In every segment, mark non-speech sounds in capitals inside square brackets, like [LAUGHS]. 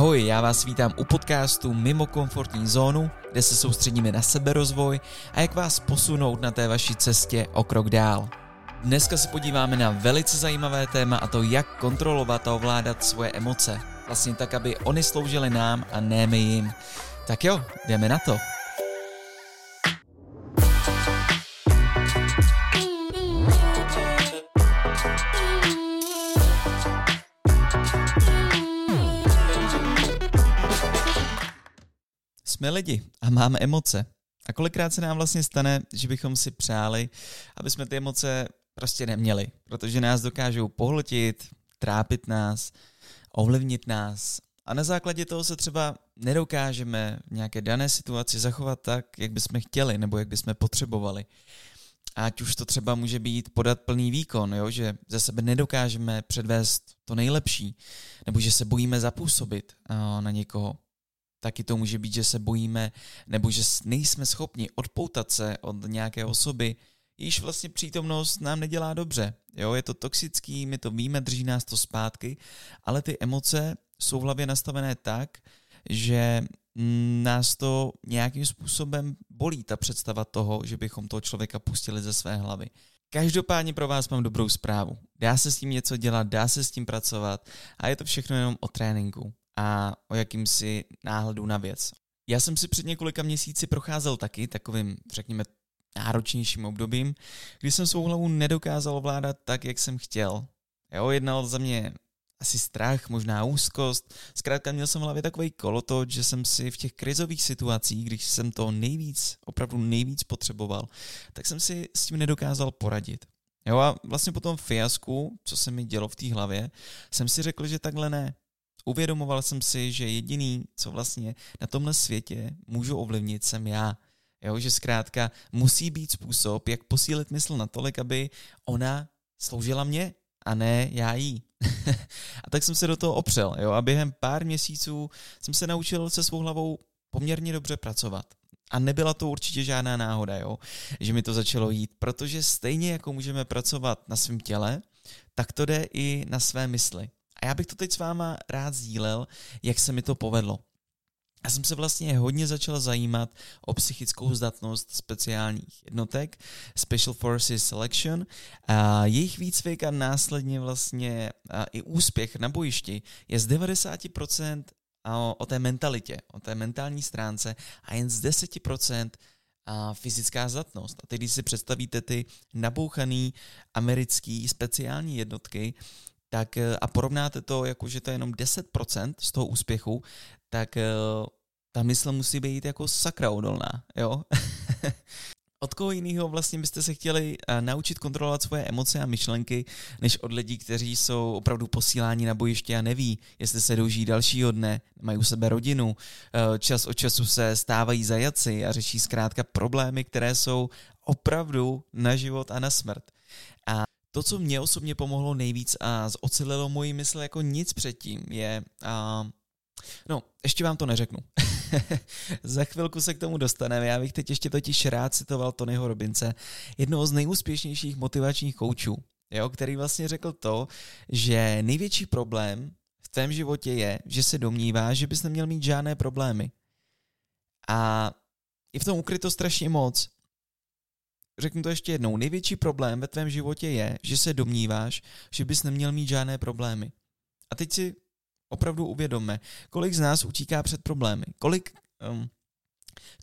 Ahoj, já vás vítám u podcastu Mimo komfortní zónu, kde se soustředíme na seberozvoj a jak vás posunout na té vaší cestě o krok dál. Dneska se podíváme na velice zajímavé téma a to, jak kontrolovat a ovládat svoje emoce. Vlastně tak, aby oni sloužily nám a ne my jim. Tak jo, jdeme na to. Jsme lidi a máme emoce. A kolikrát se nám vlastně stane, že bychom si přáli, aby jsme ty emoce prostě neměli, protože nás dokážou pohltit, trápit nás, ovlivnit nás a na základě toho se třeba nedokážeme v nějaké dané situaci zachovat tak, jak bychom chtěli nebo jak bychom potřebovali. Ať už to třeba může být podat plný výkon, jo? že ze sebe nedokážeme předvést to nejlepší, nebo že se bojíme zapůsobit na někoho taky to může být, že se bojíme nebo že nejsme schopni odpoutat se od nějaké osoby, již vlastně přítomnost nám nedělá dobře. Jo, je to toxický, my to víme, drží nás to zpátky, ale ty emoce jsou v hlavě nastavené tak, že nás to nějakým způsobem bolí, ta představa toho, že bychom toho člověka pustili ze své hlavy. Každopádně pro vás mám dobrou zprávu. Dá se s tím něco dělat, dá se s tím pracovat a je to všechno jenom o tréninku a o jakýmsi náhledu na věc. Já jsem si před několika měsíci procházel taky takovým, řekněme, náročnějším obdobím, kdy jsem svou hlavu nedokázal ovládat tak, jak jsem chtěl. Jo, jednal za mě asi strach, možná úzkost. Zkrátka měl jsem v hlavě takový kolotoč, že jsem si v těch krizových situacích, když jsem to nejvíc, opravdu nejvíc potřeboval, tak jsem si s tím nedokázal poradit. Jo a vlastně po tom fiasku, co se mi dělo v té hlavě, jsem si řekl, že takhle ne. Uvědomoval jsem si, že jediný, co vlastně na tomhle světě můžu ovlivnit, jsem já. Jo, že zkrátka musí být způsob, jak posílit mysl natolik, aby ona sloužila mě a ne já jí. [LAUGHS] a tak jsem se do toho opřel jo, a během pár měsíců jsem se naučil se svou hlavou poměrně dobře pracovat. A nebyla to určitě žádná náhoda, jo, že mi to začalo jít, protože stejně jako můžeme pracovat na svém těle, tak to jde i na své mysli. A já bych to teď s váma rád sdílel, jak se mi to povedlo. Já jsem se vlastně hodně začal zajímat o psychickou zdatnost speciálních jednotek, Special Forces Selection, a jejich výcvik a následně vlastně i úspěch na bojišti je z 90% o té mentalitě, o té mentální stránce a jen z 10% a fyzická zdatnost. A teď, když si představíte ty nabouchaný americký speciální jednotky, tak eh, a porovnáte to, jako že to je jenom 10% z toho úspěchu, tak eh, ta mysl musí být jako sakra odolná, jo? [LAUGHS] Od koho jiného vlastně byste se chtěli eh, naučit kontrolovat svoje emoce a myšlenky, než od lidí, kteří jsou opravdu posíláni na bojiště a neví, jestli se douží dalšího dne, mají u sebe rodinu, čas od času se stávají zajaci a řeší zkrátka problémy, které jsou opravdu na život a na smrt. A to, co mě osobně pomohlo nejvíc a zocelilo moji mysl jako nic předtím, je... A, no, ještě vám to neřeknu. [LAUGHS] Za chvilku se k tomu dostaneme. Já bych teď ještě totiž rád citoval Tonyho Robince, jednoho z nejúspěšnějších motivačních koučů, jo, který vlastně řekl to, že největší problém v tvém životě je, že se domnívá, že bys neměl mít žádné problémy. A je v tom ukryto strašně moc řeknu to ještě jednou, největší problém ve tvém životě je, že se domníváš, že bys neměl mít žádné problémy. A teď si opravdu uvědomme, kolik z nás utíká před problémy, kolik, um,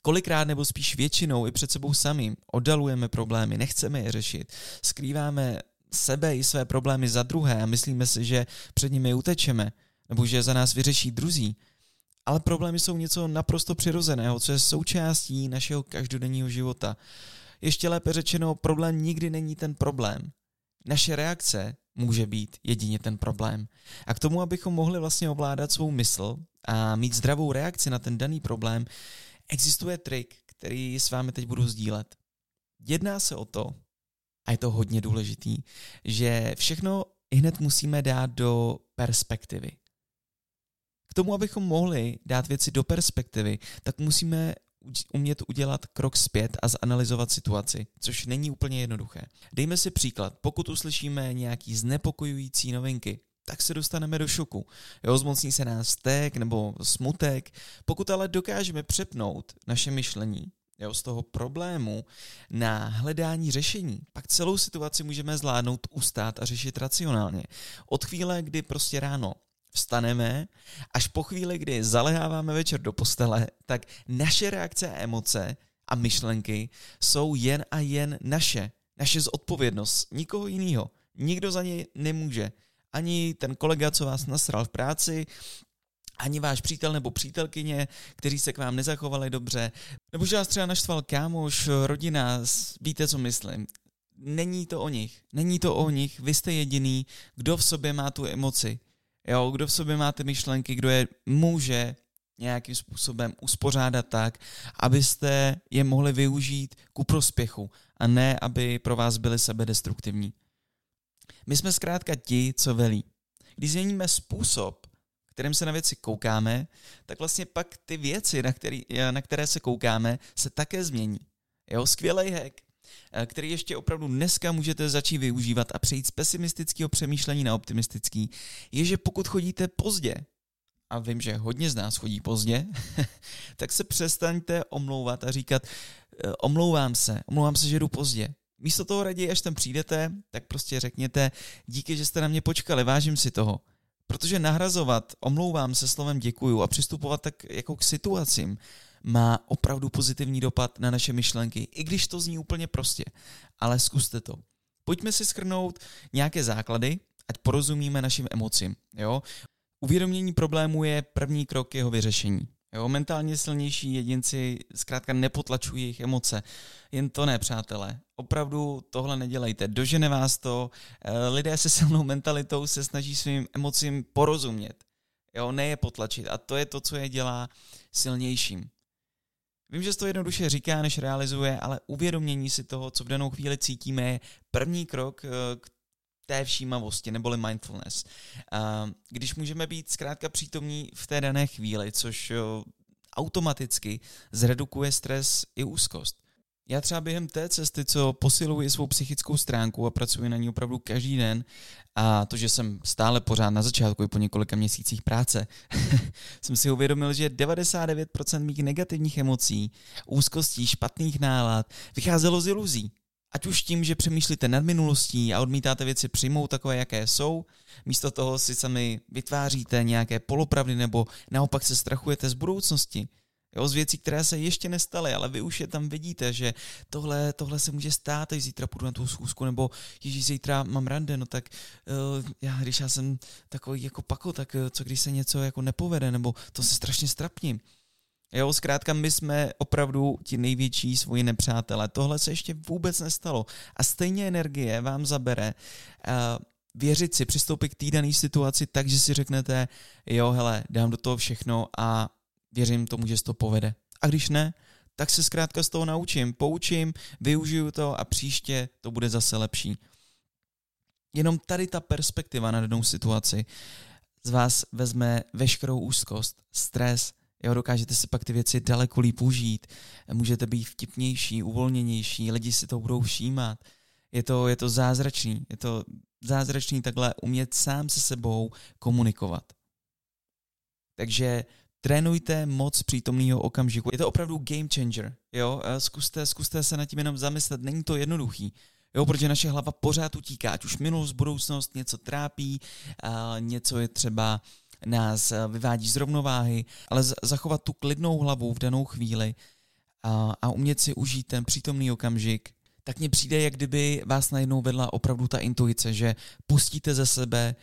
kolikrát nebo spíš většinou i před sebou samým oddalujeme problémy, nechceme je řešit, skrýváme sebe i své problémy za druhé a myslíme si, že před nimi utečeme, nebo že za nás vyřeší druzí. Ale problémy jsou něco naprosto přirozeného, co je součástí našeho každodenního života. Ještě lépe řečeno, problém nikdy není ten problém. Naše reakce může být jedině ten problém. A k tomu, abychom mohli vlastně ovládat svou mysl a mít zdravou reakci na ten daný problém, existuje trik, který s vámi teď budu sdílet. Jedná se o to, a je to hodně důležitý, že všechno hned musíme dát do perspektivy. K tomu, abychom mohli dát věci do perspektivy, tak musíme umět udělat krok zpět a zanalizovat situaci, což není úplně jednoduché. Dejme si příklad, pokud uslyšíme nějaký znepokojující novinky, tak se dostaneme do šoku. Jo, zmocní se nás stek nebo smutek. Pokud ale dokážeme přepnout naše myšlení jo, z toho problému na hledání řešení, pak celou situaci můžeme zvládnout, ustát a řešit racionálně. Od chvíle, kdy prostě ráno vstaneme, až po chvíli, kdy zaleháváme večer do postele, tak naše reakce a emoce a myšlenky jsou jen a jen naše. Naše zodpovědnost, nikoho jiného. Nikdo za ně nemůže. Ani ten kolega, co vás nasral v práci, ani váš přítel nebo přítelkyně, kteří se k vám nezachovali dobře, nebo že vás třeba naštval kámoš, rodina, víte, co myslím. Není to o nich, není to o nich, vy jste jediný, kdo v sobě má tu emoci, jo, kdo v sobě má ty myšlenky, kdo je může nějakým způsobem uspořádat tak, abyste je mohli využít ku prospěchu a ne, aby pro vás byly sebedestruktivní. My jsme zkrátka ti, co velí. Když změníme způsob, kterým se na věci koukáme, tak vlastně pak ty věci, na, který, na které se koukáme, se také změní. Jo, skvělý hack, který ještě opravdu dneska můžete začít využívat a přejít z pesimistického přemýšlení na optimistický, je, že pokud chodíte pozdě, a vím, že hodně z nás chodí pozdě, [LAUGHS] tak se přestaňte omlouvat a říkat, eh, omlouvám se, omlouvám se, že jdu pozdě. Místo toho raději, až tam přijdete, tak prostě řekněte, díky, že jste na mě počkali, vážím si toho. Protože nahrazovat, omlouvám se slovem děkuju a přistupovat tak jako k situacím, má opravdu pozitivní dopad na naše myšlenky, i když to zní úplně prostě. Ale zkuste to. Pojďme si schrnout nějaké základy, ať porozumíme našim emocím. Jo? Uvědomění problému je první krok jeho vyřešení. Jo, mentálně silnější jedinci zkrátka nepotlačují jejich emoce. Jen to ne, přátelé. Opravdu tohle nedělejte. Dožene vás to. Eh, lidé se silnou mentalitou se snaží svým emocím porozumět. Jo, ne je potlačit. A to je to, co je dělá silnějším. Vím, že se to jednoduše říká, než realizuje, ale uvědomění si toho, co v danou chvíli cítíme, je první krok eh, k té všímavosti, neboli mindfulness. Když můžeme být zkrátka přítomní v té dané chvíli, což automaticky zredukuje stres i úzkost. Já třeba během té cesty, co posiluji svou psychickou stránku a pracuji na ní opravdu každý den, a to, že jsem stále pořád na začátku i po několika měsících práce, [LAUGHS] jsem si uvědomil, že 99% mých negativních emocí, úzkostí, špatných nálad vycházelo z iluzí. Ať už tím, že přemýšlíte nad minulostí a odmítáte věci přijmout takové, jaké jsou, místo toho si sami vytváříte nějaké polopravdy nebo naopak se strachujete z budoucnosti. Jo, z věcí, které se ještě nestaly, ale vy už je tam vidíte, že tohle, tohle se může stát, až zítra půjdu na tu schůzku, nebo ježíš, zítra mám rande, no tak uh, já, když já jsem takový jako pako, tak uh, co když se něco jako nepovede, nebo to se strašně strapním. Jo, zkrátka my jsme opravdu ti největší svoji nepřátelé. Tohle se ještě vůbec nestalo. A stejně energie vám zabere uh, věřit si, přistoupit k týdaný situaci tak, že si řeknete, jo, hele, dám do toho všechno a věřím tomu, že se to povede. A když ne, tak se zkrátka z toho naučím, poučím, využiju to a příště to bude zase lepší. Jenom tady ta perspektiva na danou situaci z vás vezme veškerou úzkost, stres, Jo, dokážete si pak ty věci daleko líp užít, můžete být vtipnější, uvolněnější, lidi si to budou všímat. Je to, je to zázračný, je to zázračný takhle umět sám se sebou komunikovat. Takže trénujte moc přítomného okamžiku. Je to opravdu game changer, jo? Zkuste, zkuste se nad tím jenom zamyslet, není to jednoduchý. Jo, protože naše hlava pořád utíká, ať už minulost, budoucnost, něco trápí, a něco je třeba nás vyvádí z rovnováhy, ale zachovat tu klidnou hlavu v danou chvíli a, a umět si užít ten přítomný okamžik, tak mně přijde, jak kdyby vás najednou vedla opravdu ta intuice, že pustíte ze sebe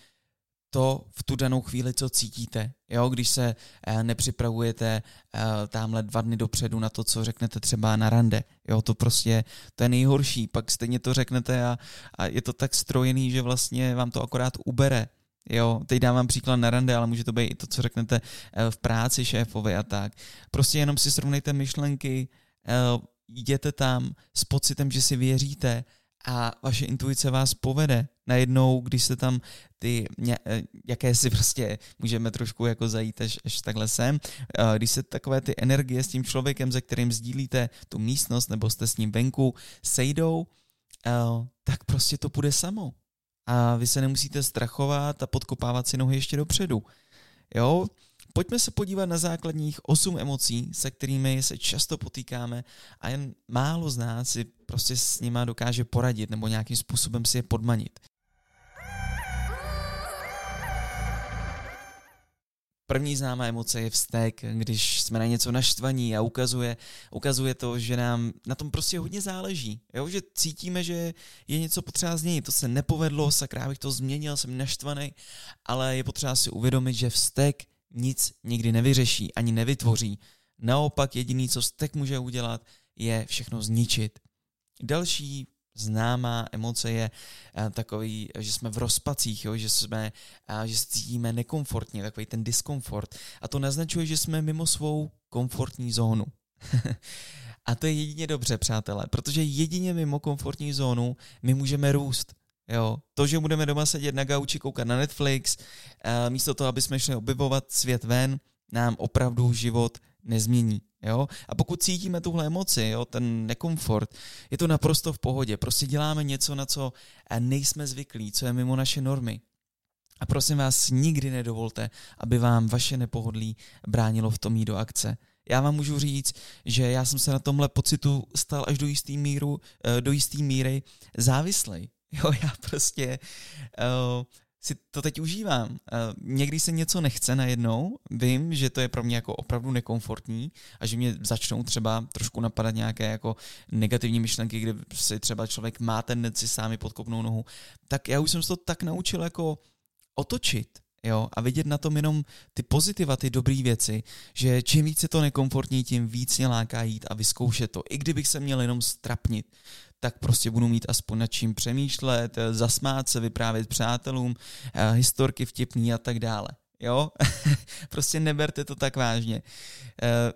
to v tu danou chvíli, co cítíte. Jo, když se eh, nepřipravujete eh, tamhle dva dny dopředu na to, co řeknete třeba na rande. Jo, to prostě, to je nejhorší. Pak stejně to řeknete a, a je to tak strojený, že vlastně vám to akorát ubere Jo, teď dávám příklad na rande, ale může to být i to, co řeknete eh, v práci šéfovi a tak. Prostě jenom si srovnejte myšlenky, eh, jděte tam s pocitem, že si věříte a vaše intuice vás povede. Najednou, když se tam ty, eh, jaké si prostě můžeme trošku jako zajít až, až takhle sem, když se takové ty energie s tím člověkem, se kterým sdílíte tu místnost nebo jste s ním venku, sejdou, tak prostě to půjde samo a vy se nemusíte strachovat a podkopávat si nohy ještě dopředu. Jo, Pojďme se podívat na základních osm emocí, se kterými se často potýkáme a jen málo z nás si prostě s nima dokáže poradit nebo nějakým způsobem si je podmanit. První známá emoce je vztek, když jsme na něco naštvaní a ukazuje, ukazuje to, že nám na tom prostě hodně záleží. Jo? Že cítíme, že je něco potřeba změnit. To se nepovedlo, sakra, bych to změnil, jsem naštvaný, ale je potřeba si uvědomit, že vztek nic nikdy nevyřeší, ani nevytvoří. Naopak jediný, co vztek může udělat, je všechno zničit. Další známá emoce je uh, takový, že jsme v rozpacích, jo, že, jsme, uh, že se cítíme nekomfortně, takový ten diskomfort. A to naznačuje, že jsme mimo svou komfortní zónu. [LAUGHS] a to je jedině dobře, přátelé, protože jedině mimo komfortní zónu my můžeme růst. Jo, to, že budeme doma sedět na gauči, koukat na Netflix, uh, místo toho, aby jsme šli objevovat svět ven, nám opravdu život nezmění. Jo? A pokud cítíme tuhle emoci, jo, ten nekomfort, je to naprosto v pohodě. Prostě děláme něco, na co nejsme zvyklí, co je mimo naše normy. A prosím vás, nikdy nedovolte, aby vám vaše nepohodlí bránilo v tom jít do akce. Já vám můžu říct, že já jsem se na tomhle pocitu stal až do jisté míru, eh, do jistý míry závislej. [LAUGHS] Jo, já prostě uh, si to teď užívám. Uh, někdy se něco nechce najednou, vím, že to je pro mě jako opravdu nekomfortní a že mě začnou třeba trošku napadat nějaké jako negativní myšlenky, kde si třeba člověk má tendenci sám podkopnout nohu, tak já už jsem se to tak naučil jako otočit, jo, a vidět na tom jenom ty pozitiva, ty dobré věci, že čím víc je to nekomfortní, tím víc mě láká jít a vyzkoušet to. I kdybych se měl jenom strapnit, tak prostě budu mít aspoň nad čím přemýšlet, eh, zasmát se, vyprávět přátelům, eh, historky vtipný a tak dále. Jo? [LAUGHS] prostě neberte to tak vážně. Eh,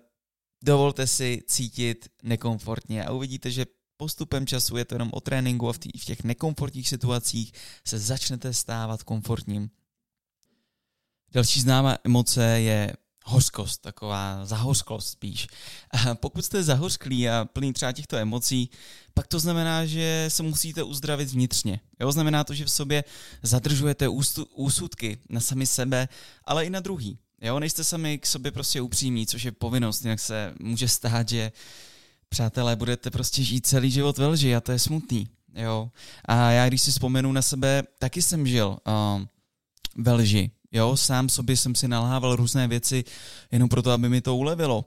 dovolte si cítit nekomfortně a uvidíte, že postupem času je to jenom o tréninku a v těch nekomfortních situacích se začnete stávat komfortním. Další známá emoce je hořkost, taková zahořklost spíš. A pokud jste zahořklí a plný třeba těchto emocí, pak to znamená, že se musíte uzdravit vnitřně. Jo, znamená to, že v sobě zadržujete úsudky na sami sebe, ale i na druhý. Jo, nejste sami k sobě prostě upřímní, což je povinnost, jinak se může stát, že přátelé, budete prostě žít celý život ve lži a to je smutný. Jo. A já když si vzpomenu na sebe, taky jsem žil uh, ve lži. Jo, sám sobě jsem si nalhával různé věci jenom proto, aby mi to ulevilo.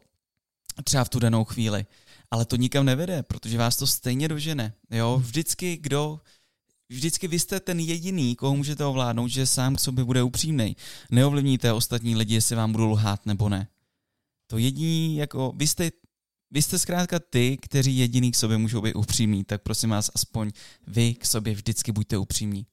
Třeba v tu danou chvíli. Ale to nikam nevede, protože vás to stejně dožene. Jo, vždycky kdo Vždycky vy jste ten jediný, koho můžete ovládnout, že sám k sobě bude upřímný. Neovlivníte ostatní lidi, jestli vám budou lhát nebo ne. To jediný, jako vy jste, vy jste zkrátka ty, kteří jediný k sobě můžou být upřímní, tak prosím vás, aspoň vy k sobě vždycky buďte upřímní.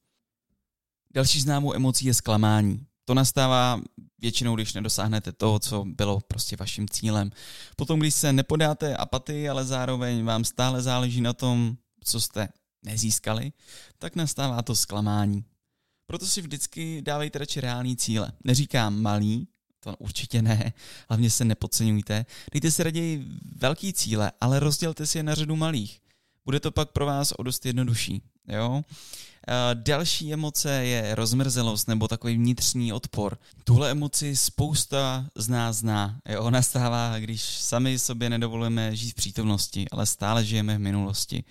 Další známou emocí je zklamání. To nastává většinou, když nedosáhnete toho, co bylo prostě vaším cílem. Potom, když se nepodáte apatii, ale zároveň vám stále záleží na tom, co jste nezískali, tak nastává to zklamání. Proto si vždycky dávejte radši reální cíle. Neříkám malý, to určitě ne, hlavně se nepodceňujte. Dejte si raději velký cíle, ale rozdělte si je na řadu malých. Bude to pak pro vás o dost jednodušší. Jo? Další emoce je rozmrzelost nebo takový vnitřní odpor. Tuhle emoci spousta z nás zná. Jo, nastává, když sami sobě nedovolujeme žít v přítomnosti, ale stále žijeme v minulosti.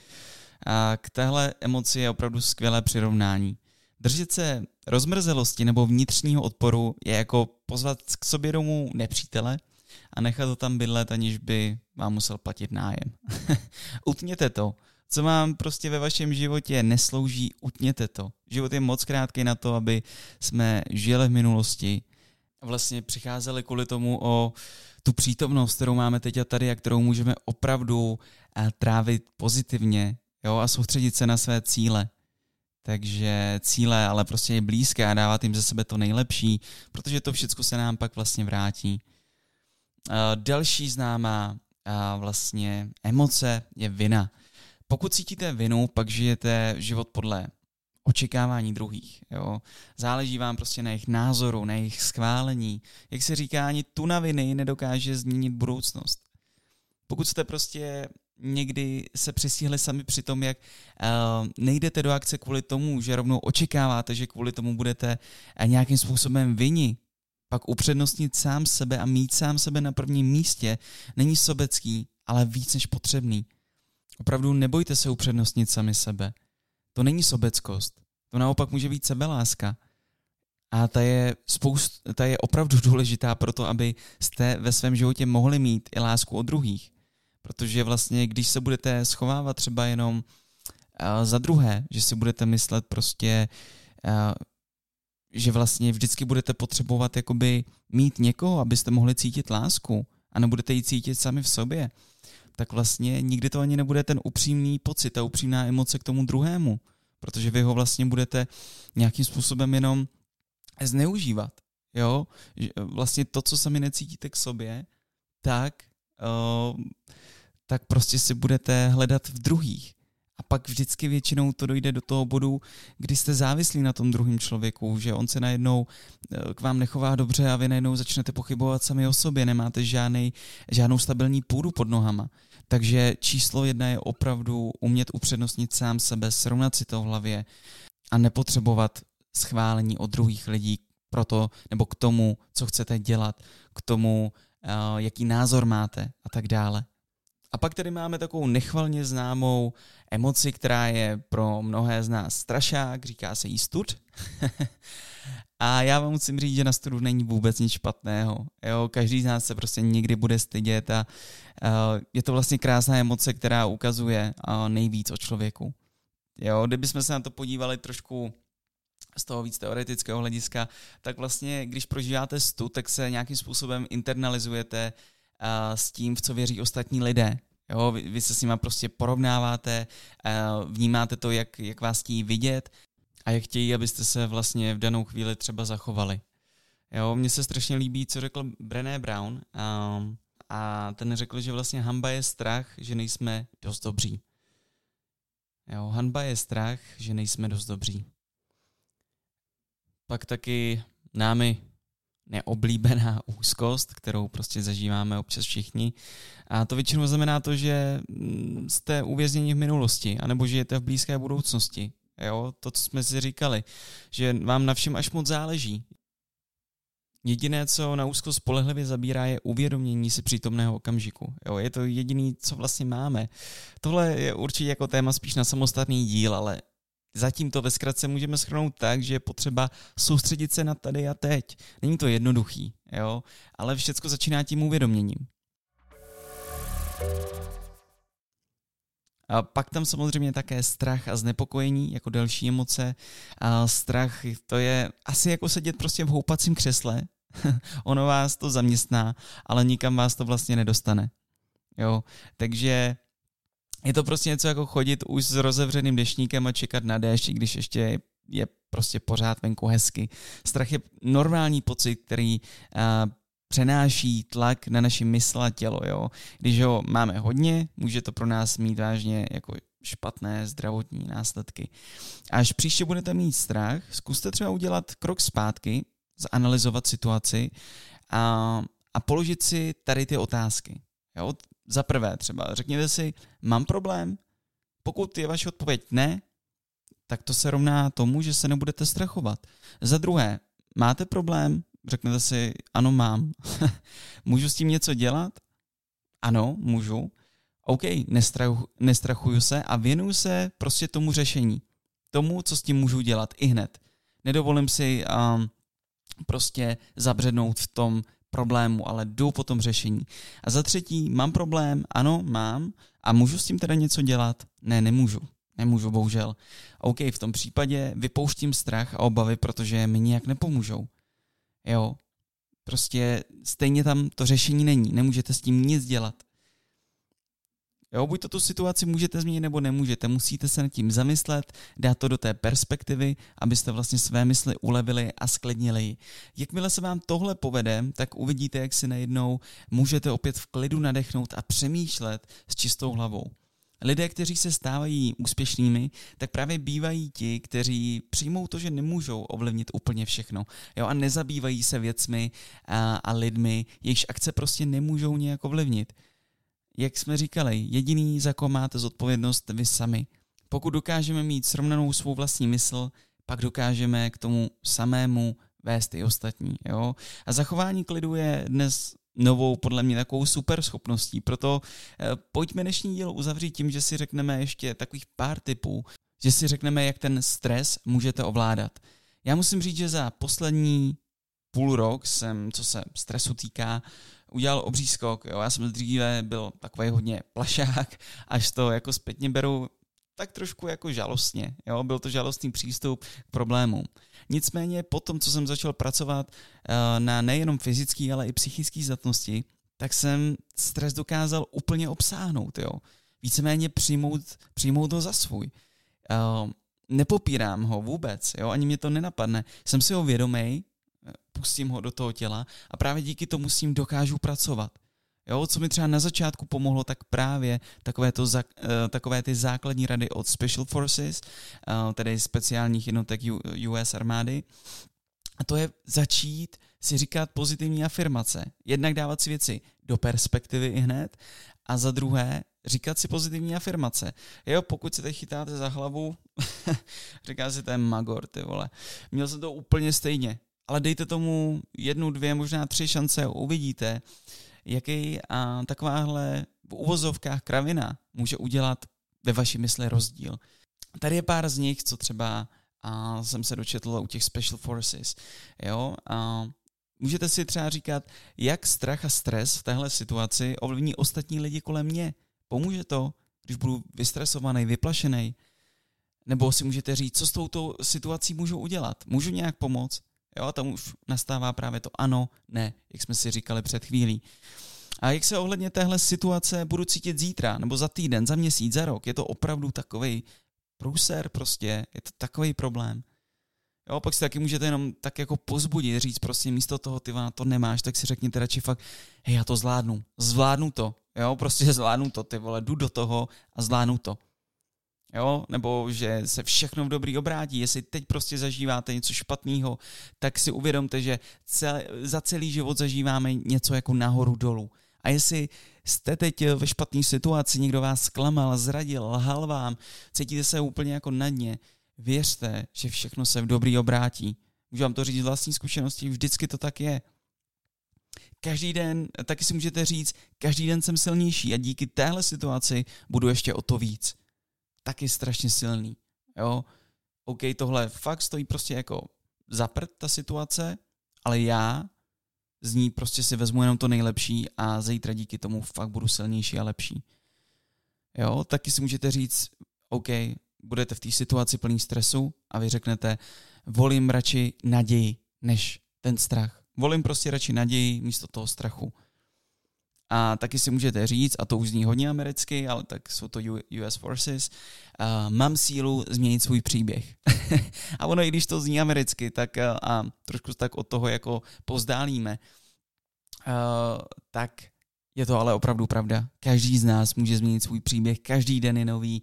A k téhle emoci je opravdu skvělé přirovnání. Držet se rozmrzelosti nebo vnitřního odporu je jako pozvat k sobě domů nepřítele a nechat to tam bydlet, aniž by vám musel platit nájem. [LAUGHS] Utněte to co vám prostě ve vašem životě neslouží, utněte to. Život je moc krátký na to, aby jsme žili v minulosti a vlastně přicházeli kvůli tomu o tu přítomnost, kterou máme teď a tady a kterou můžeme opravdu eh, trávit pozitivně jo, a soustředit se na své cíle. Takže cíle ale prostě je blízké a dávat jim ze sebe to nejlepší, protože to všechno se nám pak vlastně vrátí. Eh, další známá eh, vlastně emoce je vina. Pokud cítíte vinu, pak žijete život podle očekávání druhých. Jo? Záleží vám prostě na jejich názoru, na jejich schválení. Jak se říká, ani tu na viny nedokáže změnit budoucnost. Pokud jste prostě někdy se přistihli sami při tom, jak uh, nejdete do akce kvůli tomu, že rovnou očekáváte, že kvůli tomu budete uh, nějakým způsobem vini, pak upřednostnit sám sebe a mít sám sebe na prvním místě není sobecký, ale víc než potřebný. Opravdu nebojte se upřednostnit sami sebe. To není sobeckost. To naopak může být sebeláska. A ta je, spoust, ta je opravdu [LAUGHS] důležitá pro to, aby jste ve svém životě mohli mít i lásku od druhých. Protože vlastně, když se budete schovávat třeba jenom uh, za druhé, že si budete myslet prostě, uh, že vlastně vždycky budete potřebovat jakoby mít někoho, abyste mohli cítit lásku a nebudete ji cítit sami v sobě, tak vlastně nikdy to ani nebude ten upřímný pocit, ta upřímná emoce k tomu druhému, protože vy ho vlastně budete nějakým způsobem jenom zneužívat. Jo? Vlastně to, co sami necítíte k sobě, tak, uh, tak prostě si budete hledat v druhých. A pak vždycky většinou to dojde do toho bodu, kdy jste závislí na tom druhém člověku, že on se najednou eh, k vám nechová dobře a vy najednou začnete pochybovat sami o sobě, nemáte žádnej, žádnou stabilní půdu pod nohama. Takže číslo jedna je opravdu umět upřednostnit sám sebe, srovnat si to v hlavě a nepotřebovat schválení od druhých lidí pro to, nebo k tomu, co chcete dělat, k tomu, uh, jaký názor máte a tak dále. A pak tady máme takovou nechvalně známou emoci, která je pro mnohé z nás strašák, říká se jí stud. [LAUGHS] a já vám musím říct, že na studu není vůbec nic špatného. Jo, každý z nás se prostě někdy bude stydět a uh, je to vlastně krásná emoce, která ukazuje uh, nejvíc o člověku. Jo, kdybychom se na to podívali trošku z toho víc teoretického hlediska, tak vlastně, když prožíváte stu, tak se nějakým způsobem internalizujete uh, s tím, v co věří ostatní lidé. Jo, vy, vy se s nima prostě porovnáváte, uh, vnímáte to, jak, jak vás chtějí vidět a jak chtějí, abyste se vlastně v danou chvíli třeba zachovali. Jo, mně se strašně líbí, co řekl Brené Brown um, a ten řekl, že vlastně hamba je strach, že nejsme dost dobří. Jo, hanba je strach, že nejsme dost dobří. Pak taky námi neoblíbená úzkost, kterou prostě zažíváme občas všichni. A to většinou znamená to, že mm, jste uvězněni v minulosti, anebo žijete v blízké budoucnosti. Jo, to, co jsme si říkali, že vám na všem až moc záleží. Jediné, co na úzkost spolehlivě zabírá, je uvědomění si přítomného okamžiku. Jo, je to jediné, co vlastně máme. Tohle je určitě jako téma spíš na samostatný díl, ale Zatím to ve zkratce můžeme schrnout tak, že je potřeba soustředit se na tady a teď. Není to jednoduchý, jo? ale všechno začíná tím uvědoměním. A pak tam samozřejmě také strach a znepokojení jako další emoce. A strach to je asi jako sedět prostě v houpacím křesle. [LAUGHS] ono vás to zaměstná, ale nikam vás to vlastně nedostane. Jo, takže je to prostě něco jako chodit už s rozevřeným dešníkem a čekat na déšť, když ještě je prostě pořád venku hezky. Strach je normální pocit, který uh, přenáší tlak na naši mysl a tělo. Jo? Když ho máme hodně, může to pro nás mít vážně jako špatné zdravotní následky. Až příště budete mít strach, zkuste třeba udělat krok zpátky, zanalizovat situaci a, a položit si tady ty otázky. Jo? Za prvé třeba, řekněte si, mám problém? Pokud je vaše odpověď ne, tak to se rovná tomu, že se nebudete strachovat. Za druhé, máte problém? Řeknete si, ano, mám. [LAUGHS] můžu s tím něco dělat? Ano, můžu. OK, nestrachu, nestrachuju se a věnuju se prostě tomu řešení. Tomu, co s tím můžu dělat i hned. Nedovolím si um, prostě zabřednout v tom problému, ale jdu po tom řešení. A za třetí, mám problém? Ano, mám. A můžu s tím teda něco dělat? Ne, nemůžu. Nemůžu, bohužel. OK, v tom případě vypouštím strach a obavy, protože mi nijak nepomůžou. Jo, prostě stejně tam to řešení není. Nemůžete s tím nic dělat. Jo, buď to tu situaci můžete změnit nebo nemůžete. Musíte se nad tím zamyslet, dát to do té perspektivy, abyste vlastně své mysli ulevili a sklidnili. Jakmile se vám tohle povede, tak uvidíte, jak si najednou můžete opět v klidu nadechnout a přemýšlet s čistou hlavou. Lidé, kteří se stávají úspěšnými, tak právě bývají ti, kteří přijmou to, že nemůžou ovlivnit úplně všechno jo, a nezabývají se věcmi a, a lidmi, jejichž akce prostě nemůžou nějak ovlivnit jak jsme říkali, jediný, za koho máte zodpovědnost vy sami. Pokud dokážeme mít srovnanou svou vlastní mysl, pak dokážeme k tomu samému vést i ostatní. Jo? A zachování klidu je dnes novou, podle mě, takovou super schopností. Proto eh, pojďme dnešní díl uzavřít tím, že si řekneme ještě takových pár typů, že si řekneme, jak ten stres můžete ovládat. Já musím říct, že za poslední půl rok jsem, co se stresu týká, udělal obří skok. Jo. Já jsem dříve byl takový hodně plašák, až to jako zpětně beru tak trošku jako žalostně. Jo? Byl to žalostný přístup k problémům. Nicméně po tom, co jsem začal pracovat uh, na nejenom fyzické, ale i psychické zdatnosti, tak jsem stres dokázal úplně obsáhnout. Jo? Víceméně přijmout, přijmout ho za svůj. Uh, nepopírám ho vůbec, jo? ani mě to nenapadne. Jsem si ho vědomý, pustím ho do toho těla a právě díky tomu s ním dokážu pracovat. Jo, co mi třeba na začátku pomohlo, tak právě takové, to, uh, takové ty základní rady od Special Forces, uh, tedy speciálních jednotek US armády. A to je začít si říkat pozitivní afirmace. Jednak dávat si věci do perspektivy i hned a za druhé říkat si pozitivní afirmace. Jo, pokud si teď chytáte za hlavu, [LAUGHS] říká si ten magor, ty vole. Měl jsem to úplně stejně, ale dejte tomu jednu, dvě, možná tři šance a uvidíte, jaký a takováhle v uvozovkách kravina může udělat ve vaší mysli rozdíl. Tady je pár z nich, co třeba a jsem se dočetl u těch Special Forces. Jo? A můžete si třeba říkat, jak strach a stres v téhle situaci ovlivní ostatní lidi kolem mě. Pomůže to, když budu vystresovaný, vyplašený? Nebo si můžete říct, co s touto situací můžu udělat? Můžu nějak pomoct? Jo, a tam už nastává právě to ano, ne, jak jsme si říkali před chvílí. A jak se ohledně téhle situace budu cítit zítra, nebo za týden, za měsíc, za rok? Je to opravdu takový průser prostě, je to takový problém. Jo, pak si taky můžete jenom tak jako pozbudit, říct prostě místo toho, ty to nemáš, tak si řekněte radši fakt, hej, já to zvládnu, zvládnu to, jo, prostě zvládnu to, ty vole, jdu do toho a zvládnu to jo, nebo že se všechno v dobrý obrátí. Jestli teď prostě zažíváte něco špatného, tak si uvědomte, že cel, za celý život zažíváme něco jako nahoru dolů. A jestli jste teď ve špatné situaci, někdo vás zklamal, zradil, lhal vám, cítíte se úplně jako na dně, věřte, že všechno se v dobrý obrátí. Můžu vám to říct z vlastní zkušenosti, vždycky to tak je. Každý den, taky si můžete říct, každý den jsem silnější a díky téhle situaci budu ještě o to víc taky strašně silný. Jo, OK, tohle fakt stojí prostě jako zaprt ta situace, ale já z ní prostě si vezmu jenom to nejlepší a zítra díky tomu fakt budu silnější a lepší. Jo, taky si můžete říct, OK, budete v té situaci plný stresu a vy řeknete, volím radši naději než ten strach. Volím prostě radši naději místo toho strachu. A taky si můžete říct, a to už zní hodně americky, ale tak jsou to US Forces, uh, mám sílu změnit svůj příběh. [LAUGHS] a ono, i když to zní americky, tak uh, a trošku tak od toho jako pozdálíme, uh, tak je to ale opravdu pravda. Každý z nás může změnit svůj příběh, každý den je nový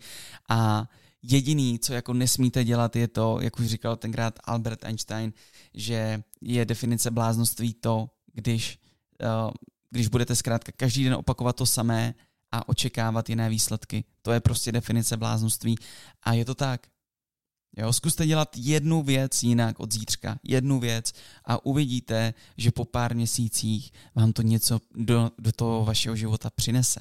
a jediný, co jako nesmíte dělat, je to, jak už říkal tenkrát Albert Einstein, že je definice bláznoství to, když uh, když budete zkrátka každý den opakovat to samé a očekávat jiné výsledky. To je prostě definice bláznoství. A je to tak. Jo, zkuste dělat jednu věc jinak od zítřka. Jednu věc a uvidíte, že po pár měsících vám to něco do, do toho vašeho života přinese.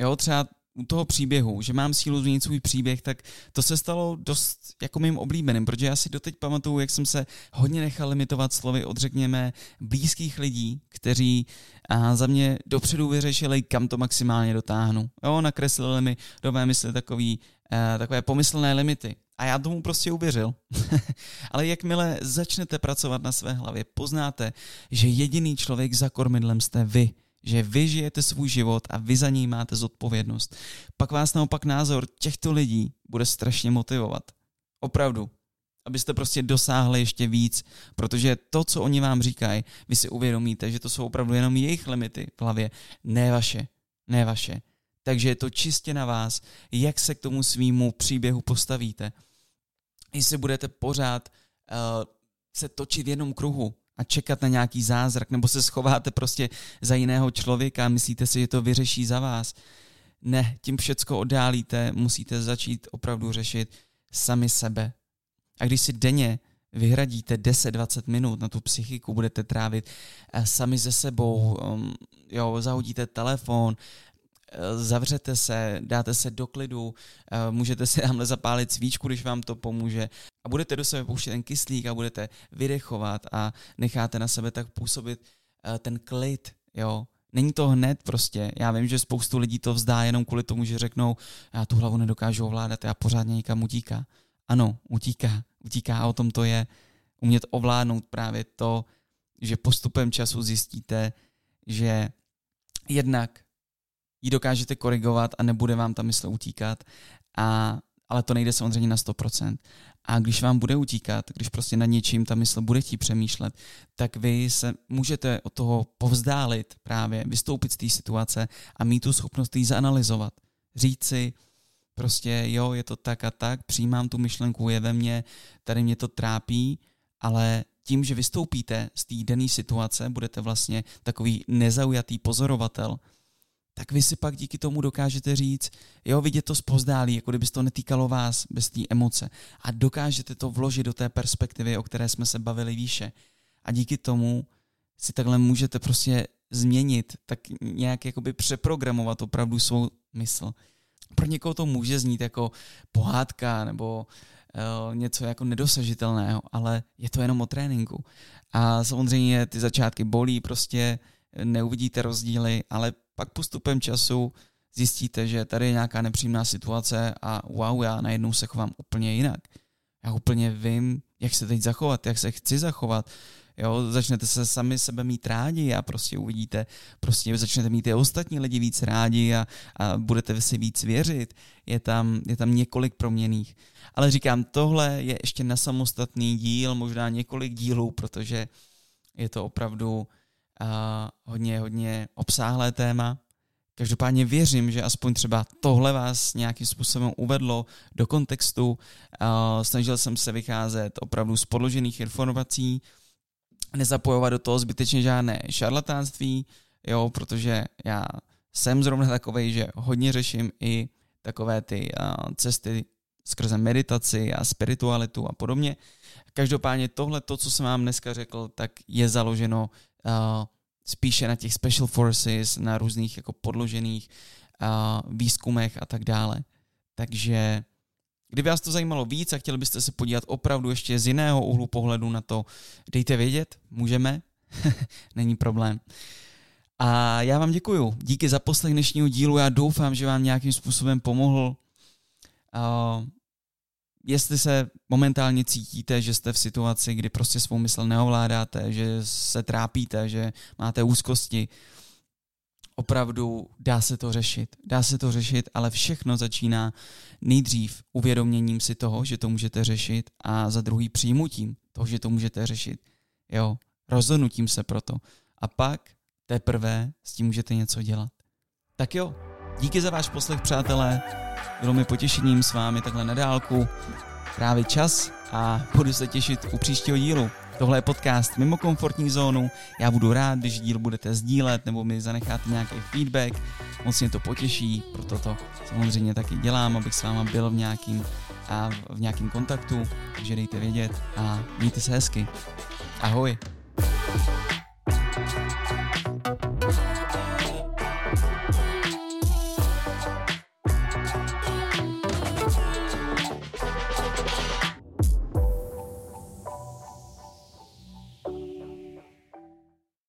Jo, třeba toho příběhu, že mám sílu změnit svůj příběh, tak to se stalo dost jako mým oblíbeným, protože já si doteď pamatuju, jak jsem se hodně nechal limitovat slovy od, řekněme, blízkých lidí, kteří a za mě dopředu vyřešili, kam to maximálně dotáhnu. Jo, nakreslili mi do mé mysli takový, uh, takové pomyslné limity. A já tomu prostě uvěřil. [LAUGHS] Ale jakmile začnete pracovat na své hlavě, poznáte, že jediný člověk za kormidlem jste vy že vy žijete svůj život a vy za něj máte zodpovědnost, pak vás naopak názor těchto lidí bude strašně motivovat. Opravdu. Abyste prostě dosáhli ještě víc, protože to, co oni vám říkají, vy si uvědomíte, že to jsou opravdu jenom jejich limity v hlavě, ne vaše, ne vaše. Takže je to čistě na vás, jak se k tomu svýmu příběhu postavíte. Jestli budete pořád uh, se točit v jednom kruhu, a čekat na nějaký zázrak, nebo se schováte prostě za jiného člověka a myslíte si, že to vyřeší za vás. Ne, tím všecko oddálíte, musíte začít opravdu řešit sami sebe. A když si denně vyhradíte 10-20 minut na tu psychiku, budete trávit eh, sami ze sebou, um, jo, zahodíte telefon, eh, zavřete se, dáte se do klidu, eh, můžete si tamhle zapálit svíčku, když vám to pomůže a budete do sebe pouštět ten kyslík a budete vydechovat a necháte na sebe tak působit ten klid, jo. Není to hned prostě. Já vím, že spoustu lidí to vzdá jenom kvůli tomu, že řeknou, já tu hlavu nedokážu ovládat, já pořádně někam utíká. Ano, utíká. Utíká a o tom to je umět ovládnout právě to, že postupem času zjistíte, že jednak ji dokážete korigovat a nebude vám ta mysl utíkat, a, ale to nejde samozřejmě na 100%. A když vám bude utíkat, když prostě na něčím ta mysl bude chtít přemýšlet, tak vy se můžete od toho povzdálit právě, vystoupit z té situace a mít tu schopnost ji zanalizovat. Říct si, prostě jo, je to tak a tak, přijímám tu myšlenku, je ve mně, tady mě to trápí, ale tím, že vystoupíte z té dané situace, budete vlastně takový nezaujatý pozorovatel, tak vy si pak díky tomu dokážete říct, jo, vidět to zpozdálí, jako kdyby to netýkalo vás bez té emoce. A dokážete to vložit do té perspektivy, o které jsme se bavili výše. A díky tomu si takhle můžete prostě změnit, tak nějak jakoby přeprogramovat opravdu svou mysl pro někoho to může znít jako pohádka nebo uh, něco jako nedosažitelného, ale je to jenom o tréninku. A samozřejmě ty začátky bolí, prostě neuvidíte rozdíly, ale pak postupem času zjistíte, že tady je nějaká nepříjemná situace a wow, já najednou se chovám úplně jinak. Já úplně vím, jak se teď zachovat, jak se chci zachovat, Jo, začnete se sami sebe mít rádi a prostě uvidíte, prostě začnete mít i ostatní lidi víc rádi a, a budete si víc věřit. Je tam, je tam několik proměných. Ale říkám, tohle je ještě na samostatný díl, možná několik dílů, protože je to opravdu uh, hodně, hodně obsáhlé téma. Každopádně věřím, že aspoň třeba tohle vás nějakým způsobem uvedlo do kontextu. Uh, snažil jsem se vycházet opravdu z podložených informací, nezapojovat do toho zbytečně žádné šarlatánství, jo, protože já jsem zrovna takovej, že hodně řeším i takové ty uh, cesty skrze meditaci a spiritualitu a podobně. Každopádně tohle, to, co jsem vám dneska řekl, tak je založeno uh, spíše na těch special forces, na různých jako podložených uh, výzkumech a tak dále. Takže Kdyby vás to zajímalo víc a chtěli byste se podívat opravdu ještě z jiného úhlu pohledu na to, dejte vědět, můžeme, [LAUGHS] není problém. A já vám děkuju. Díky za poslech dnešního dílu. Já doufám, že vám nějakým způsobem pomohl. Uh, jestli se momentálně cítíte, že jste v situaci, kdy prostě svou mysl neovládáte, že se trápíte, že máte úzkosti, opravdu dá se to řešit. Dá se to řešit, ale všechno začíná nejdřív uvědoměním si toho, že to můžete řešit a za druhý přijmutím toho, že to můžete řešit. Jo, rozhodnutím se proto. A pak teprve s tím můžete něco dělat. Tak jo, díky za váš poslech, přátelé. Bylo mi potěšením s vámi takhle na dálku trávit čas a budu se těšit u příštího dílu. Tohle je podcast mimo komfortní zónu. Já budu rád, když díl budete sdílet nebo mi zanecháte nějaký feedback. Moc mě to potěší, proto to samozřejmě taky dělám, abych s váma byl v nějakým, a v nějakým kontaktu. Takže dejte vědět a mějte se hezky. Ahoj. thank you